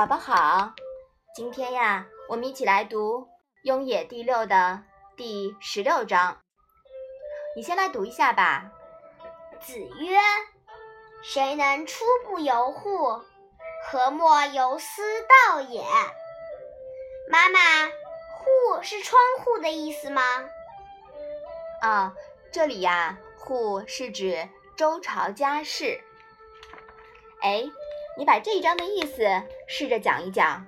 宝宝好，今天呀，我们一起来读《雍也》第六的第十六章。你先来读一下吧。子曰：“谁能初不由户，何莫由斯道也？”妈妈，“户”是窗户的意思吗？啊，这里呀，“户”是指周朝家室。哎。你把这一章的意思试着讲一讲。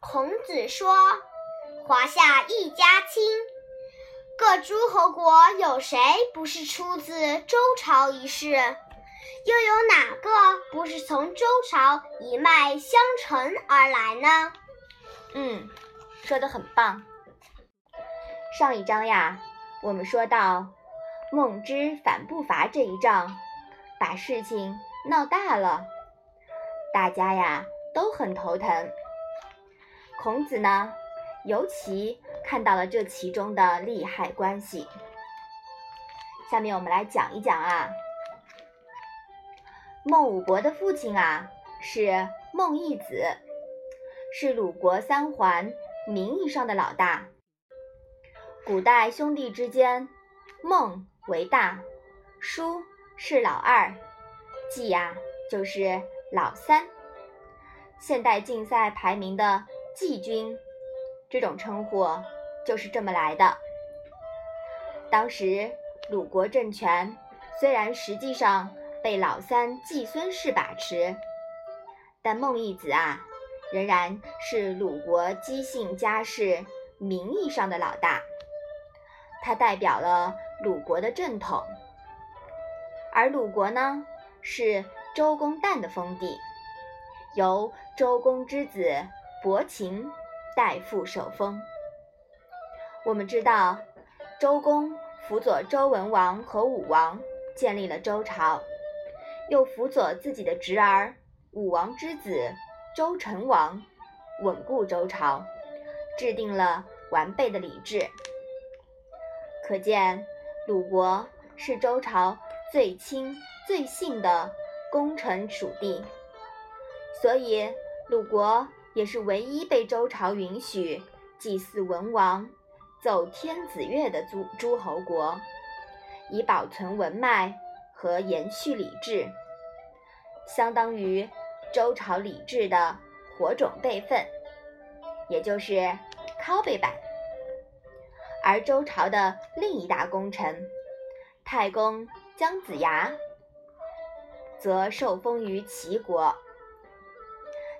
孔子说：“华夏一家亲，各诸侯国有谁不是出自周朝一氏？又有哪个不是从周朝一脉相承而来呢？”嗯，说的很棒。上一章呀，我们说到孟之反不伐这一仗，把事情闹大了。大家呀都很头疼，孔子呢尤其看到了这其中的利害关系。下面我们来讲一讲啊，孟武伯的父亲啊是孟义子，是鲁国三桓名义上的老大。古代兄弟之间，孟为大，叔是老二，季呀就是。老三，现代竞赛排名的季军，这种称呼就是这么来的。当时鲁国政权虽然实际上被老三季孙氏把持，但孟义子啊，仍然是鲁国姬姓家世名义上的老大，他代表了鲁国的正统，而鲁国呢是。周公旦的封地，由周公之子伯禽代父受封。我们知道，周公辅佐周文王和武王建立了周朝，又辅佐自己的侄儿武王之子周成王稳固周朝，制定了完备的礼制。可见，鲁国是周朝最亲最信的。功臣属地，所以鲁国也是唯一被周朝允许祭祀文王、奏天子乐的诸诸侯国，以保存文脉和延续礼制，相当于周朝礼制的火种备份，也就是拷贝版。而周朝的另一大功臣太公姜子牙。则受封于齐国。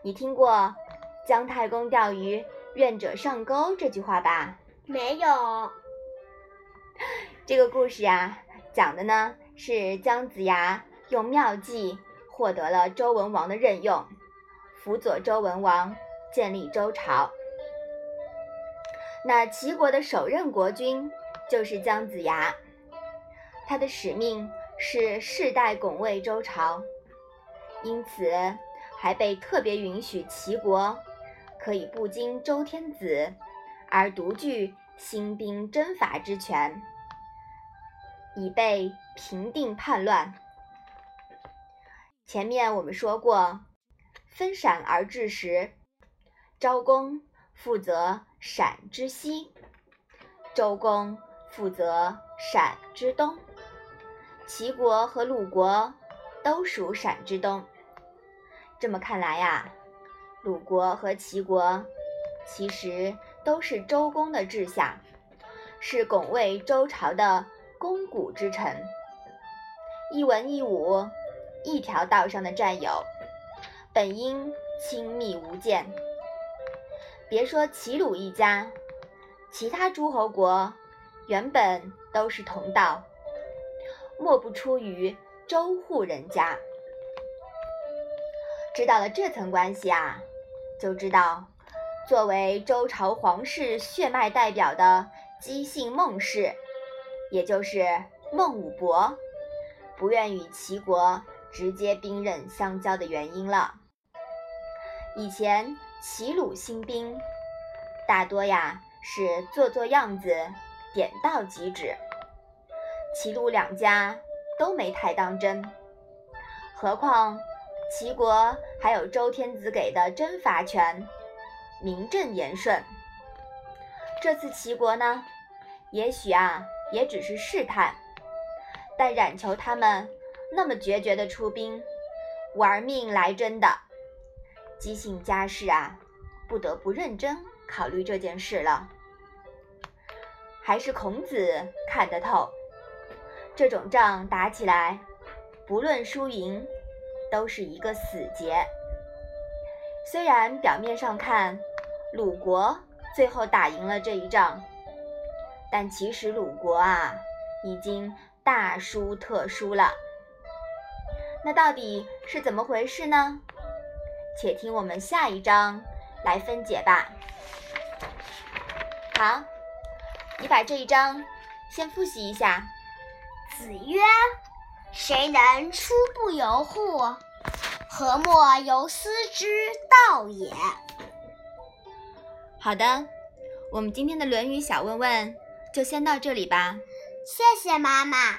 你听过“姜太公钓鱼，愿者上钩”这句话吧？没有。这个故事呀，讲的呢是姜子牙用妙计获得了周文王的任用，辅佐周文王建立周朝。那齐国的首任国君就是姜子牙，他的使命。是世代拱卫周朝，因此还被特别允许齐国可以不经周天子而独具兴兵征伐之权，以备平定叛乱。前面我们说过，分陕而治时，昭公负责陕之西，周公负责陕之东。齐国和鲁国都属陕之东。这么看来呀，鲁国和齐国其实都是周公的治下，是拱卫周朝的肱骨之臣，一文一武，一条道上的战友，本应亲密无间。别说齐鲁一家，其他诸侯国原本都是同道。莫不出于周户人家。知道了这层关系啊，就知道，作为周朝皇室血脉代表的姬姓孟氏，也就是孟武伯，不愿与齐国直接兵刃相交的原因了。以前齐鲁兴兵，大多呀是做做样子，点到即止。齐鲁两家都没太当真，何况齐国还有周天子给的征伐权，名正言顺。这次齐国呢，也许啊，也只是试探，但冉求他们那么决绝的出兵，玩命来真的，姬姓家世啊，不得不认真考虑这件事了。还是孔子看得透，这种仗打起来，不论输赢，都是一个死结。虽然表面上看，鲁国最后打赢了这一仗，但其实鲁国啊，已经大输特输了。那到底是怎么回事呢？且听我们下一章来分解吧。好。你把这一章先复习一下。子曰：“谁能出不由户？何莫由斯之道也。”好的，我们今天的《论语》小问问就先到这里吧。谢谢妈妈。